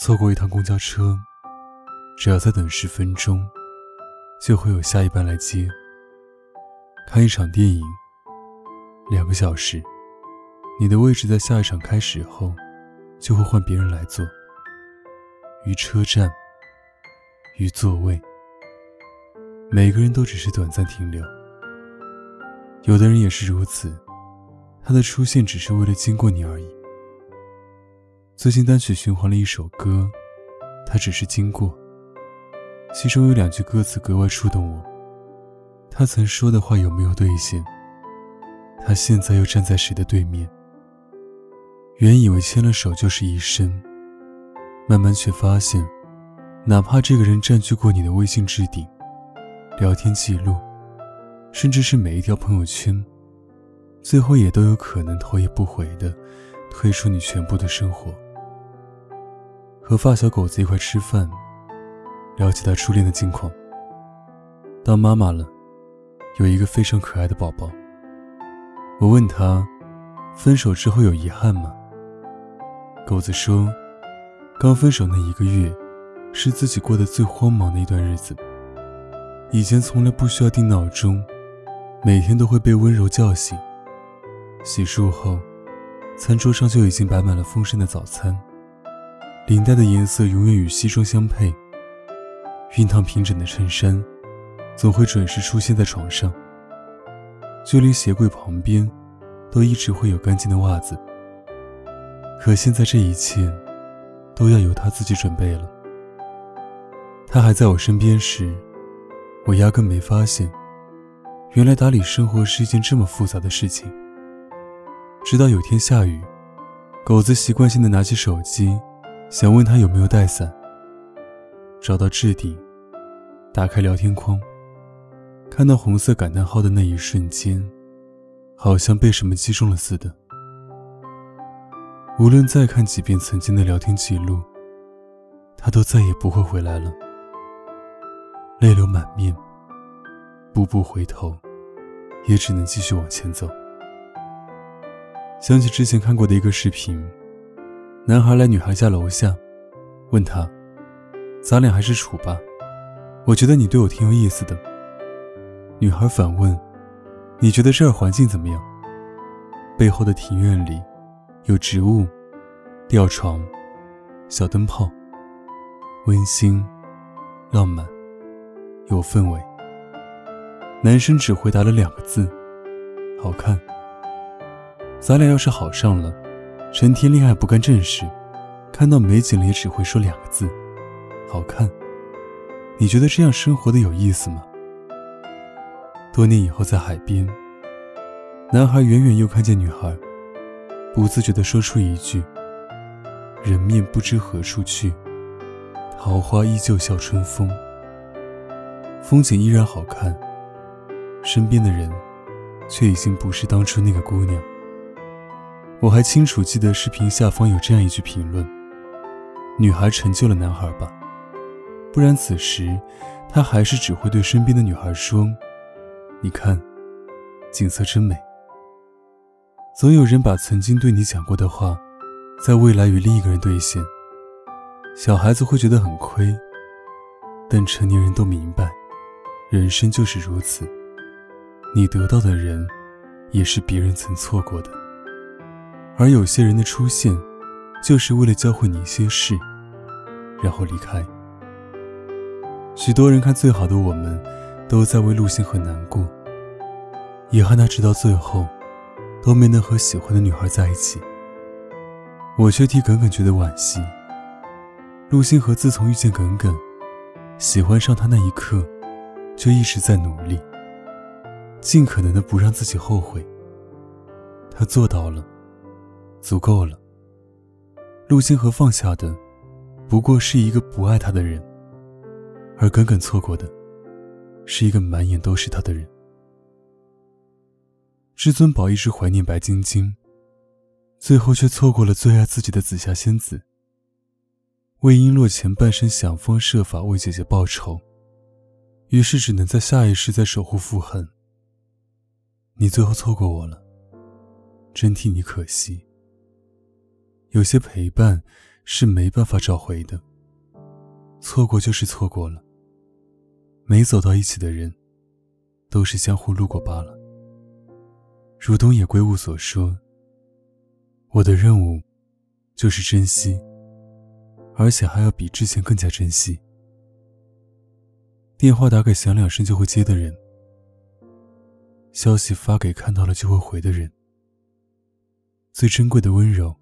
错过一趟公交车，只要再等十分钟，就会有下一班来接。看一场电影，两个小时，你的位置在下一场开始后，就会换别人来坐。于车站，于座位。每个人都只是短暂停留，有的人也是如此，他的出现只是为了经过你而已。最近单曲循环了一首歌，它只是经过。其中有两句歌词格外触动我，他曾说的话有没有兑现？他现在又站在谁的对面？原以为牵了手就是一生，慢慢却发现，哪怕这个人占据过你的微信置顶。聊天记录，甚至是每一条朋友圈，最后也都有可能头也不回的退出你全部的生活。和发小狗子一块吃饭，聊起他初恋的近况。当妈妈了，有一个非常可爱的宝宝。我问他，分手之后有遗憾吗？狗子说，刚分手那一个月，是自己过得最慌忙的一段日子。以前从来不需要定闹钟，每天都会被温柔叫醒。洗漱后，餐桌上就已经摆满了丰盛的早餐。领带的颜色永远与西装相配。熨烫平整的衬衫，总会准时出现在床上。就连鞋柜旁边，都一直会有干净的袜子。可现在这一切，都要由他自己准备了。他还在我身边时。我压根没发现，原来打理生活是一件这么复杂的事情。直到有天下雨，狗子习惯性的拿起手机，想问他有没有带伞。找到置顶，打开聊天框，看到红色感叹号的那一瞬间，好像被什么击中了似的。无论再看几遍曾经的聊天记录，他都再也不会回来了。泪流满面，步步回头，也只能继续往前走。想起之前看过的一个视频，男孩来女孩家楼下，问他：“咱俩还是处吧？我觉得你对我挺有意思的。”女孩反问：“你觉得这儿环境怎么样？”背后的庭院里，有植物、吊床、小灯泡，温馨、浪漫。有氛围。男生只回答了两个字：“好看。”咱俩要是好上了，成天恋爱不干正事，看到美景了也只会说两个字：“好看。”你觉得这样生活的有意思吗？多年以后，在海边，男孩远远又看见女孩，不自觉地说出一句：“人面不知何处去，桃花依旧笑春风。”风景依然好看，身边的人却已经不是当初那个姑娘。我还清楚记得视频下方有这样一句评论：“女孩成就了男孩吧，不然此时他还是只会对身边的女孩说：‘你看，景色真美。’总有人把曾经对你讲过的话，在未来与另一个人兑现。小孩子会觉得很亏，但成年人都明白。”人生就是如此，你得到的人，也是别人曾错过的。而有些人的出现，就是为了教会你一些事，然后离开。许多人看《最好的我们》，都在为陆星河难过，遗憾他直到最后，都没能和喜欢的女孩在一起。我却替耿耿觉得惋惜。陆星河自从遇见耿耿，喜欢上他那一刻。就一直在努力，尽可能的不让自己后悔。他做到了，足够了。陆星河放下的，不过是一个不爱他的人，而耿耿错过的，是一个满眼都是他的人。至尊宝一直怀念白晶晶，最后却错过了最爱自己的紫霞仙子。魏璎珞前半生想方设法为姐姐报仇，于是只能在下一世再守护傅恒。你最后错过我了，真替你可惜。有些陪伴是没办法找回的，错过就是错过了。没走到一起的人，都是相互路过罢了。如东野圭吾所说：“我的任务，就是珍惜，而且还要比之前更加珍惜。”电话打给响两声就会接的人，消息发给看到了就会回的人，最珍贵的温柔。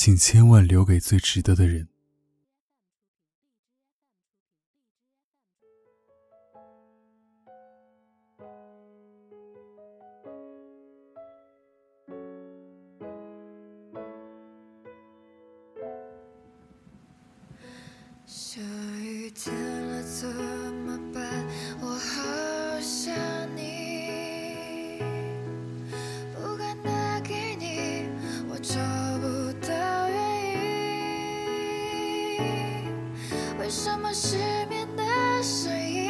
请千万留给最值得的人。为什么失眠的声音